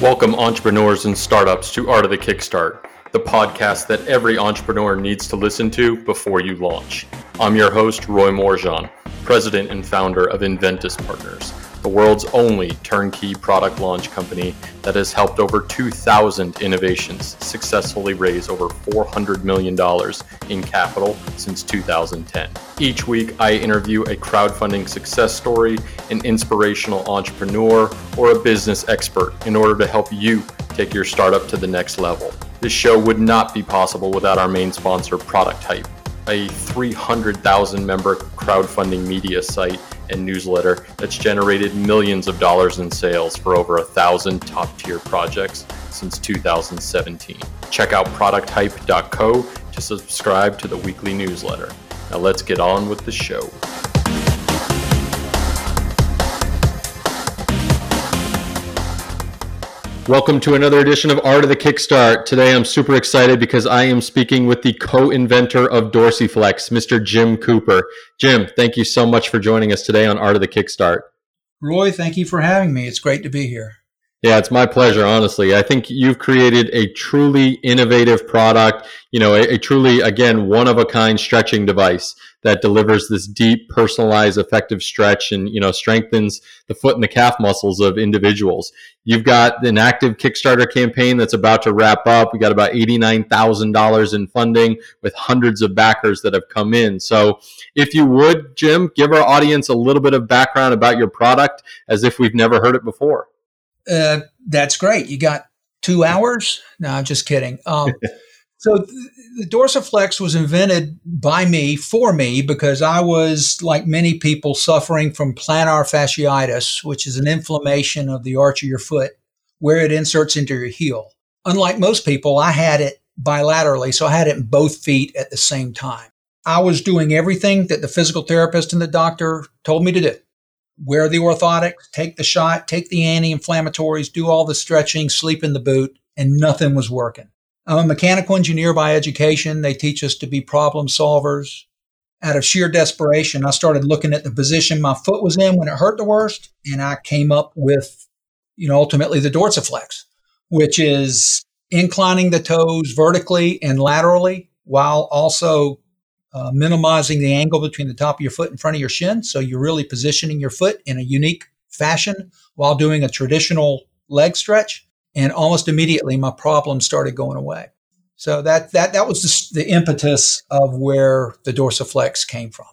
Welcome, entrepreneurs and startups, to Art of the Kickstart, the podcast that every entrepreneur needs to listen to before you launch. I'm your host, Roy Morejon, president and founder of Inventus Partners, the world's only turnkey product launch company that has helped over 2,000 innovations successfully raise over $400 million in capital since 2010. Each week, I interview a crowdfunding success story, an inspirational entrepreneur, or a business expert in order to help you take your startup to the next level. This show would not be possible without our main sponsor, Product Hype, a 300,000 member crowdfunding media site and newsletter that's generated millions of dollars in sales for over a thousand top tier projects since 2017. Check out producthype.co to subscribe to the weekly newsletter. Now let's get on with the show. Welcome to another edition of Art of the Kickstart. Today I'm super excited because I am speaking with the co-inventor of Dorsiflex, Mr. Jim Cooper. Jim, thank you so much for joining us today on Art of the Kickstart. Roy, thank you for having me. It's great to be here. Yeah, it's my pleasure, honestly. I think you've created a truly innovative product, you know, a, a, truly, again, one of a kind stretching device that delivers this deep, personalized, effective stretch and, you know, strengthens the foot and the calf muscles of individuals. You've got an active Kickstarter campaign that's about to wrap up. We got about $89,000 in funding with hundreds of backers that have come in. So if you would, Jim, give our audience a little bit of background about your product as if we've never heard it before. Uh, that's great. You got two hours? No, I'm just kidding. Um, so th- the Dorsiflex was invented by me for me because I was, like many people, suffering from plantar fasciitis, which is an inflammation of the arch of your foot where it inserts into your heel. Unlike most people, I had it bilaterally, so I had it in both feet at the same time. I was doing everything that the physical therapist and the doctor told me to do wear the orthotics, take the shot, take the anti inflammatories, do all the stretching, sleep in the boot, and nothing was working. I'm a mechanical engineer by education. They teach us to be problem solvers. Out of sheer desperation, I started looking at the position my foot was in when it hurt the worst, and I came up with, you know, ultimately the dorsiflex, which is inclining the toes vertically and laterally while also uh, minimizing the angle between the top of your foot and front of your shin. So you're really positioning your foot in a unique fashion while doing a traditional leg stretch. And almost immediately, my problem started going away. So that that that was the, the impetus of where the dorsiflex came from.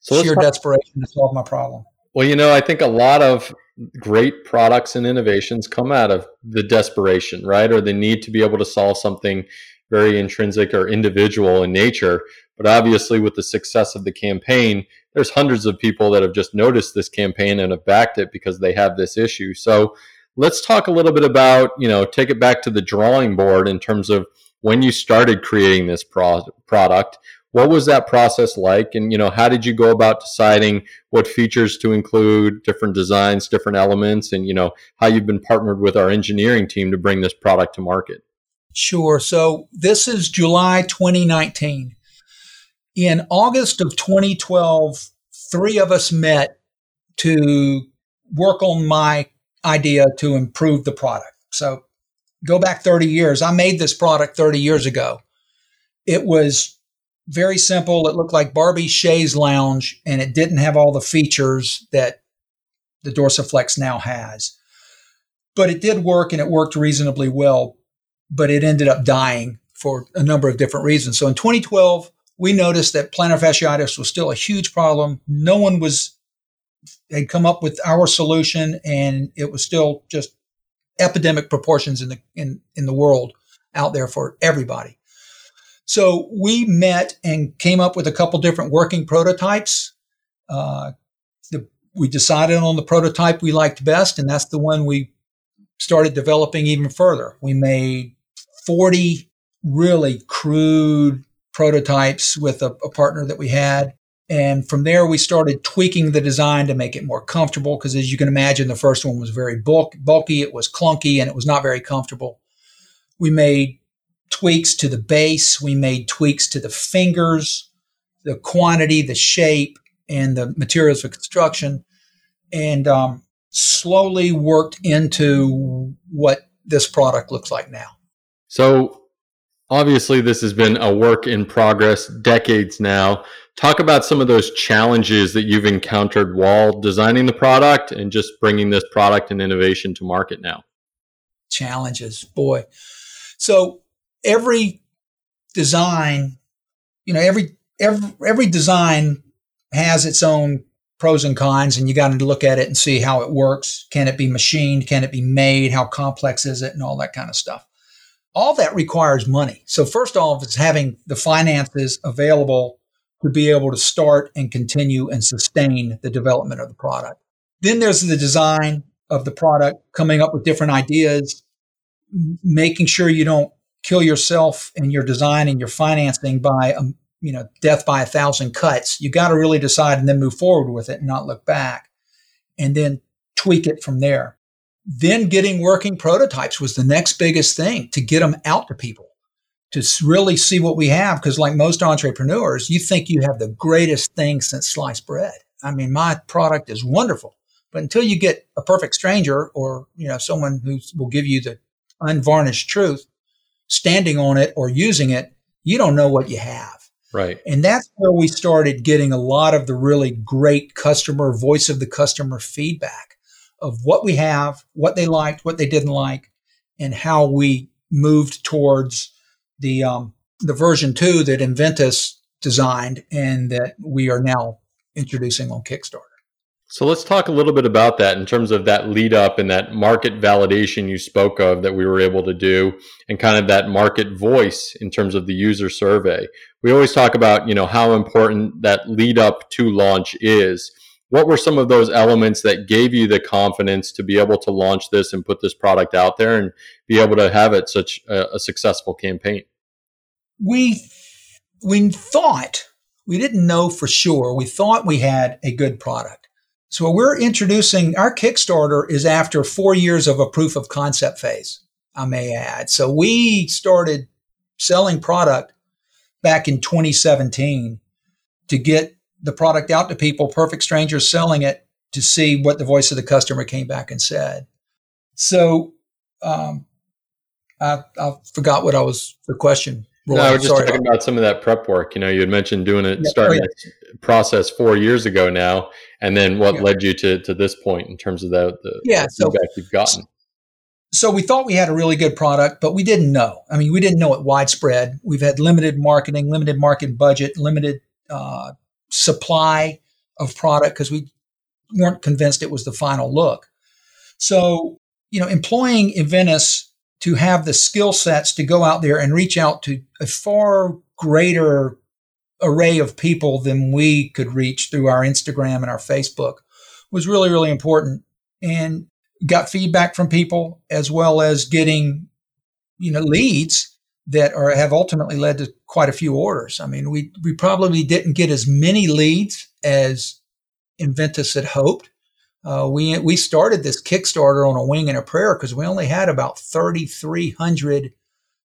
So Sheer desperation to solve my problem. Well, you know, I think a lot of great products and innovations come out of the desperation, right? Or the need to be able to solve something very intrinsic or individual in nature. But obviously, with the success of the campaign, there's hundreds of people that have just noticed this campaign and have backed it because they have this issue. So let's talk a little bit about, you know, take it back to the drawing board in terms of when you started creating this pro- product. What was that process like? And, you know, how did you go about deciding what features to include, different designs, different elements, and, you know, how you've been partnered with our engineering team to bring this product to market? Sure. So this is July 2019. In August of 2012, three of us met to work on my idea to improve the product. So go back 30 years. I made this product 30 years ago. It was very simple. It looked like Barbie chaise lounge and it didn't have all the features that the Dorsiflex now has. But it did work and it worked reasonably well, but it ended up dying for a number of different reasons. So in 2012, we noticed that plantar fasciitis was still a huge problem. No one was had come up with our solution, and it was still just epidemic proportions in the in in the world out there for everybody. So we met and came up with a couple different working prototypes. Uh, the, we decided on the prototype we liked best, and that's the one we started developing even further. We made 40 really crude prototypes with a, a partner that we had. And from there, we started tweaking the design to make it more comfortable. Because as you can imagine, the first one was very bulk, bulky, it was clunky, and it was not very comfortable. We made tweaks to the base, we made tweaks to the fingers, the quantity, the shape, and the materials for construction. And um, slowly worked into what this product looks like now. So, obviously, this has been a work in progress, decades now. Talk about some of those challenges that you've encountered while designing the product and just bringing this product and innovation to market now. Challenges, boy. So, every design, you know, every every every design has its own pros and cons, and you got to look at it and see how it works. Can it be machined? Can it be made? How complex is it? And all that kind of stuff. All that requires money. So first off, it's having the finances available to be able to start and continue and sustain the development of the product. Then there's the design of the product, coming up with different ideas, making sure you don't kill yourself in your design and your financing by um, you know death by a thousand cuts you got to really decide and then move forward with it and not look back and then tweak it from there then getting working prototypes was the next biggest thing to get them out to people to really see what we have because like most entrepreneurs you think you have the greatest thing since sliced bread. I mean my product is wonderful but until you get a perfect stranger or you know someone who will give you the unvarnished truth standing on it or using it you don't know what you have. Right. And that's where we started getting a lot of the really great customer voice of the customer feedback of what we have, what they liked, what they didn't like, and how we moved towards the um, the version two that Inventus designed and that we are now introducing on Kickstarter. So let's talk a little bit about that in terms of that lead up and that market validation you spoke of that we were able to do and kind of that market voice in terms of the user survey. We always talk about, you know, how important that lead up to launch is. What were some of those elements that gave you the confidence to be able to launch this and put this product out there and be able to have it such a, a successful campaign? We we thought we didn't know for sure. We thought we had a good product so we're introducing our Kickstarter is after four years of a proof of concept phase, I may add. So we started selling product back in 2017 to get the product out to people, perfect strangers selling it to see what the voice of the customer came back and said. So um, I, I forgot what I was the question. Roy, no, I was just talking about, about some of that prep work. You know, you had mentioned doing it, yeah, starting oh, yeah. that process four years ago now, and then what yeah. led you to to this point in terms of the, the yeah the feedback so, you've gotten. So we thought we had a really good product, but we didn't know. I mean, we didn't know it widespread. We've had limited marketing, limited market budget, limited uh, supply of product because we weren't convinced it was the final look. So, you know, employing Inventus to have the skill sets to go out there and reach out to a far greater array of people than we could reach through our Instagram and our Facebook was really, really important. And got feedback from people as well as getting, you know, leads that are have ultimately led to quite a few orders. I mean, we we probably didn't get as many leads as Inventus had hoped, uh, we we started this Kickstarter on a wing and a prayer because we only had about 3,300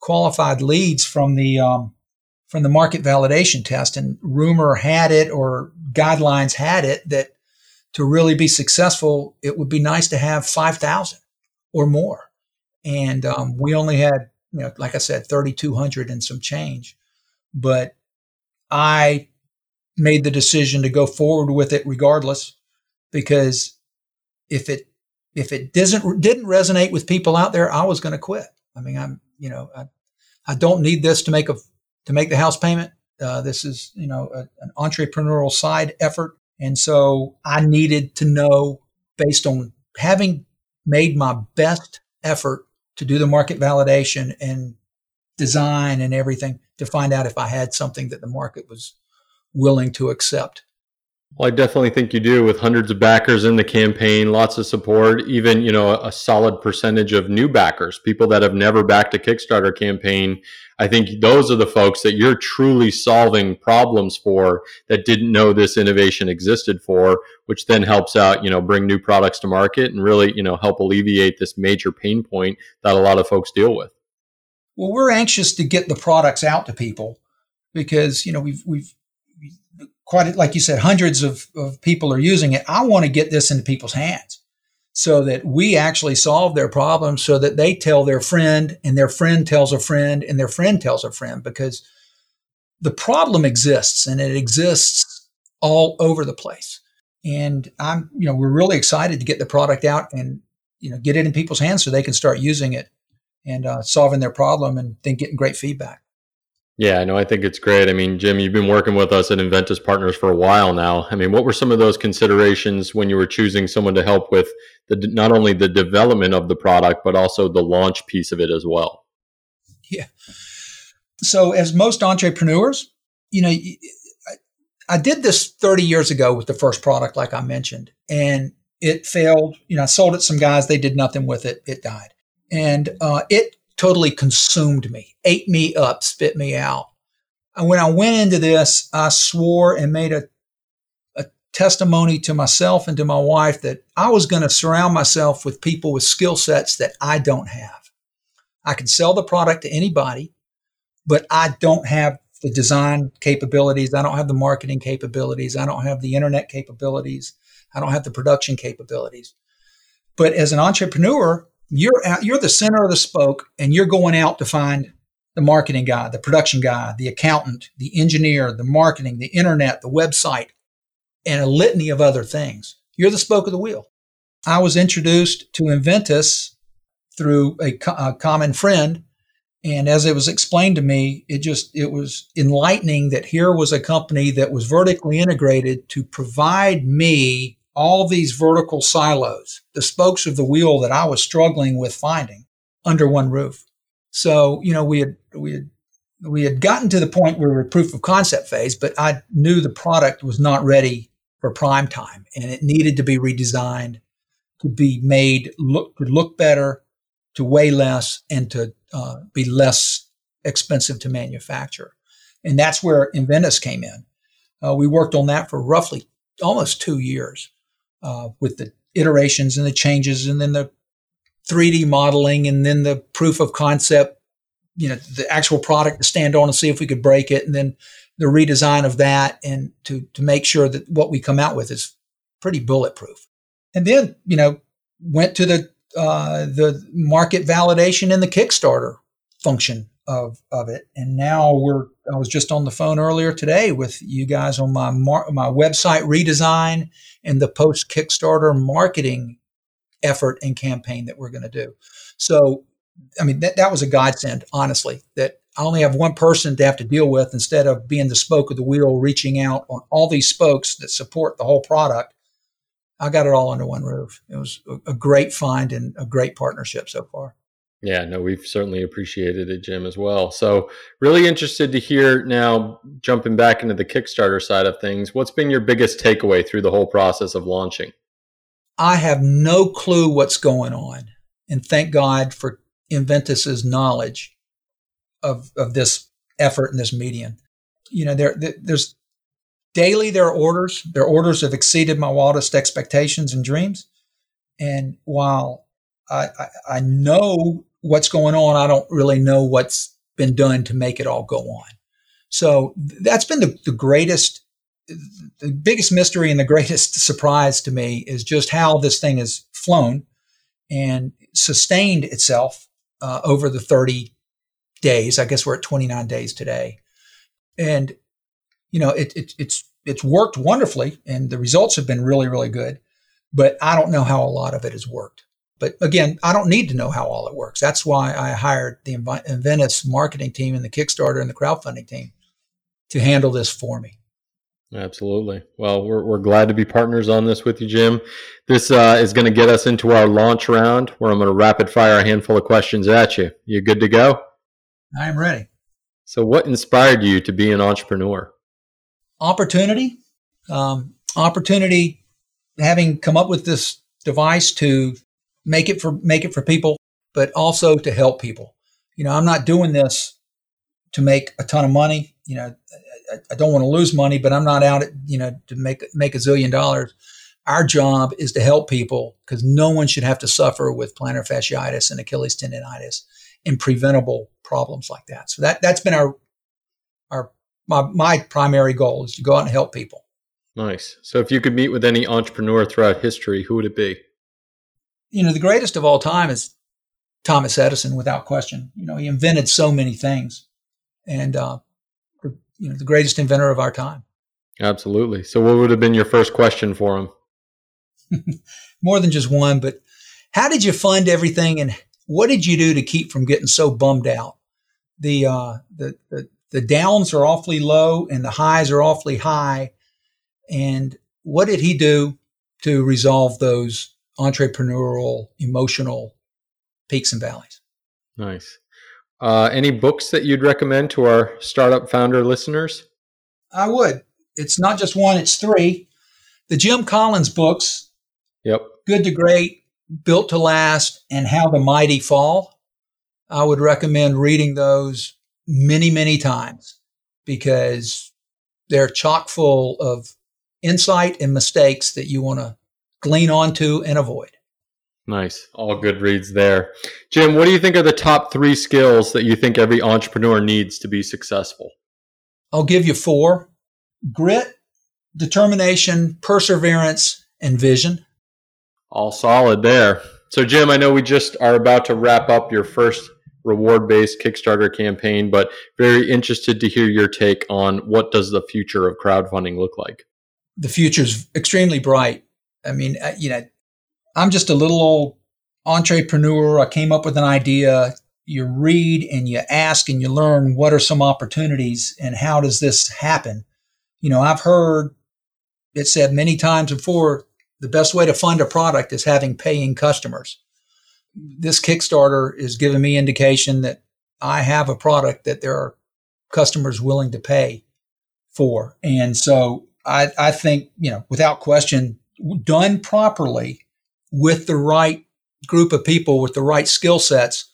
qualified leads from the um, from the market validation test, and rumor had it or guidelines had it that to really be successful, it would be nice to have 5,000 or more, and um, we only had you know like I said 3,200 and some change, but I made the decision to go forward with it regardless because if it if it doesn't didn't resonate with people out there, I was going to quit. I mean, I'm you know I, I don't need this to make a to make the house payment. Uh, this is you know a, an entrepreneurial side effort, and so I needed to know based on having made my best effort to do the market validation and design and everything to find out if I had something that the market was willing to accept. Well, I definitely think you do with hundreds of backers in the campaign, lots of support, even, you know, a solid percentage of new backers, people that have never backed a Kickstarter campaign. I think those are the folks that you're truly solving problems for that didn't know this innovation existed for, which then helps out, you know, bring new products to market and really, you know, help alleviate this major pain point that a lot of folks deal with. Well, we're anxious to get the products out to people because, you know, we've we've quite like you said, hundreds of, of people are using it. I want to get this into people's hands. so that we actually solve their problem so that they tell their friend and their friend tells a friend and their friend tells a friend because the problem exists and it exists all over the place. And I'm, you know, we're really excited to get the product out and, you know, get it in people's hands so they can start using it and uh, solving their problem and then getting great feedback. Yeah, no, I think it's great. I mean, Jim, you've been working with us at Inventus Partners for a while now. I mean, what were some of those considerations when you were choosing someone to help with the not only the development of the product but also the launch piece of it as well? Yeah. So, as most entrepreneurs, you know, I did this 30 years ago with the first product, like I mentioned, and it failed. You know, I sold it to some guys; they did nothing with it. It died, and uh, it totally consumed me, ate me up, spit me out. And when I went into this, I swore and made a, a testimony to myself and to my wife that I was going to surround myself with people with skill sets that I don't have. I can sell the product to anybody, but I don't have the design capabilities. I don't have the marketing capabilities. I don't have the internet capabilities. I don't have the production capabilities. But as an entrepreneur, you're out, you're the center of the spoke and you're going out to find the marketing guy, the production guy, the accountant, the engineer, the marketing, the internet, the website, and a litany of other things. You're the spoke of the wheel. I was introduced to Inventus through a, co- a common friend. And as it was explained to me, it just, it was enlightening that here was a company that was vertically integrated to provide me all these vertical silos, the spokes of the wheel that I was struggling with finding under one roof. So, you know, we had, we had, we had gotten to the point where we were proof of concept phase, but I knew the product was not ready for prime time and it needed to be redesigned to be made look, to look better, to weigh less and to uh, be less expensive to manufacture. And that's where Inventus came in. Uh, we worked on that for roughly almost two years uh, with the iterations and the changes and then the 3D modeling and then the proof of concept, you know, the actual product to stand on and see if we could break it. And then the redesign of that and to, to make sure that what we come out with is pretty bulletproof. And then, you know, went to the, uh, the market validation and the Kickstarter function of, of it. And now we're, I was just on the phone earlier today with you guys on my, mar- my website redesign and the post Kickstarter marketing effort and campaign that we're going to do. So, I mean, that, that was a godsend, honestly, that I only have one person to have to deal with instead of being the spoke of the wheel, reaching out on all these spokes that support the whole product. I got it all under one roof. It was a, a great find and a great partnership so far. Yeah, no, we've certainly appreciated it, Jim, as well. So, really interested to hear now, jumping back into the Kickstarter side of things, what's been your biggest takeaway through the whole process of launching? I have no clue what's going on. And thank God for Inventus's knowledge of, of this effort and this median. You know, there, there's daily there are orders. Their orders have exceeded my wildest expectations and dreams. And while I, I, I know what's going on. I don't really know what's been done to make it all go on. So that's been the, the greatest, the biggest mystery and the greatest surprise to me is just how this thing has flown and sustained itself uh, over the 30 days. I guess we're at 29 days today. And, you know, it, it, it's, it's worked wonderfully and the results have been really, really good. But I don't know how a lot of it has worked. But again, I don't need to know how all it works. That's why I hired the Inventus marketing team and the Kickstarter and the crowdfunding team to handle this for me. Absolutely. Well, we're, we're glad to be partners on this with you, Jim. This uh, is going to get us into our launch round where I'm going to rapid fire a handful of questions at you. You good to go? I am ready. So, what inspired you to be an entrepreneur? Opportunity. Um, opportunity, having come up with this device to make it for make it for people, but also to help people. You know, I'm not doing this to make a ton of money. You know, I, I don't want to lose money, but I'm not out at, you know to make make a zillion dollars. Our job is to help people because no one should have to suffer with plantar fasciitis and Achilles tendonitis and preventable problems like that. So that that's been our our my, my primary goal is to go out and help people. Nice. So if you could meet with any entrepreneur throughout history, who would it be? You know, the greatest of all time is Thomas Edison, without question. You know, he invented so many things, and uh, you know, the greatest inventor of our time. Absolutely. So, what would have been your first question for him? More than just one, but how did you fund everything, and what did you do to keep from getting so bummed out? The uh, the, the the downs are awfully low, and the highs are awfully high. And what did he do to resolve those entrepreneurial, emotional peaks and valleys? Nice. Uh, any books that you'd recommend to our startup founder listeners? I would. It's not just one, it's three. The Jim Collins books. Yep. Good to Great, Built to Last, and How the Mighty Fall. I would recommend reading those many, many times because they're chock full of insight and mistakes that you want to glean onto and avoid. Nice. All good reads there. Jim, what do you think are the top three skills that you think every entrepreneur needs to be successful? I'll give you four grit, determination, perseverance, and vision. All solid there. So, Jim, I know we just are about to wrap up your first reward based Kickstarter campaign, but very interested to hear your take on what does the future of crowdfunding look like? The future is extremely bright. I mean, uh, you know, I'm just a little old entrepreneur. I came up with an idea. You read and you ask and you learn what are some opportunities and how does this happen? You know, I've heard it said many times before the best way to fund a product is having paying customers. This Kickstarter is giving me indication that I have a product that there are customers willing to pay for. And so I, I think, you know, without question, done properly, with the right group of people with the right skill sets,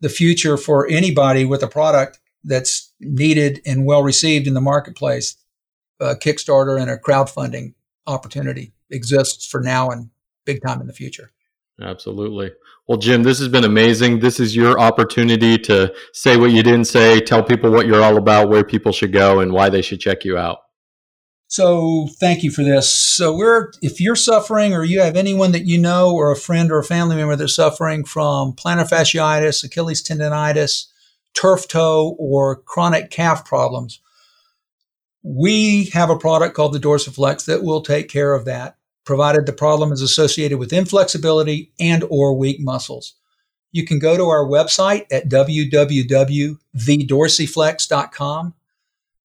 the future for anybody with a product that's needed and well received in the marketplace, a Kickstarter and a crowdfunding opportunity exists for now and big time in the future. Absolutely. Well, Jim, this has been amazing. This is your opportunity to say what you didn't say, tell people what you're all about, where people should go, and why they should check you out. So thank you for this. So we're if you're suffering or you have anyone that you know or a friend or a family member that's suffering from plantar fasciitis, Achilles tendonitis, turf toe, or chronic calf problems, we have a product called the Dorsiflex that will take care of that, provided the problem is associated with inflexibility and or weak muscles. You can go to our website at www.thedorsiflex.com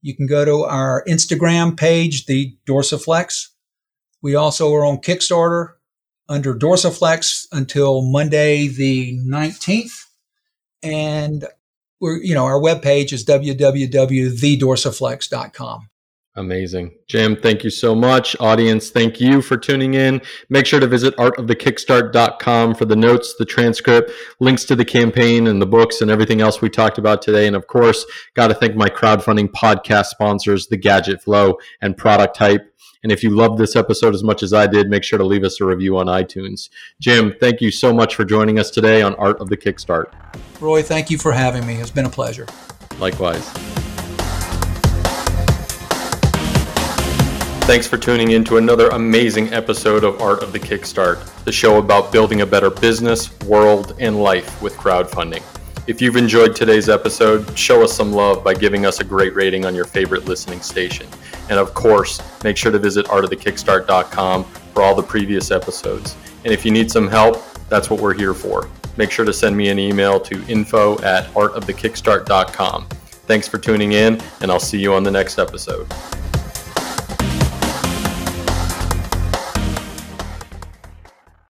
you can go to our Instagram page, the Dorsiflex. We also are on Kickstarter under Dorsiflex until Monday the 19th. And we're, you know, our webpage is www.thedorsiflex.com. Amazing. Jim, thank you so much. Audience, thank you for tuning in. Make sure to visit artofthekickstart.com for the notes, the transcript, links to the campaign and the books and everything else we talked about today. And of course, got to thank my crowdfunding podcast sponsors, The Gadget Flow and Product Hype. And if you loved this episode as much as I did, make sure to leave us a review on iTunes. Jim, thank you so much for joining us today on Art of the Kickstart. Roy, thank you for having me. It's been a pleasure. Likewise. Thanks for tuning in to another amazing episode of Art of the Kickstart, the show about building a better business, world, and life with crowdfunding. If you've enjoyed today's episode, show us some love by giving us a great rating on your favorite listening station. And of course, make sure to visit artofthekickstart.com for all the previous episodes. And if you need some help, that's what we're here for. Make sure to send me an email to info at artofthekickstart.com. Thanks for tuning in, and I'll see you on the next episode.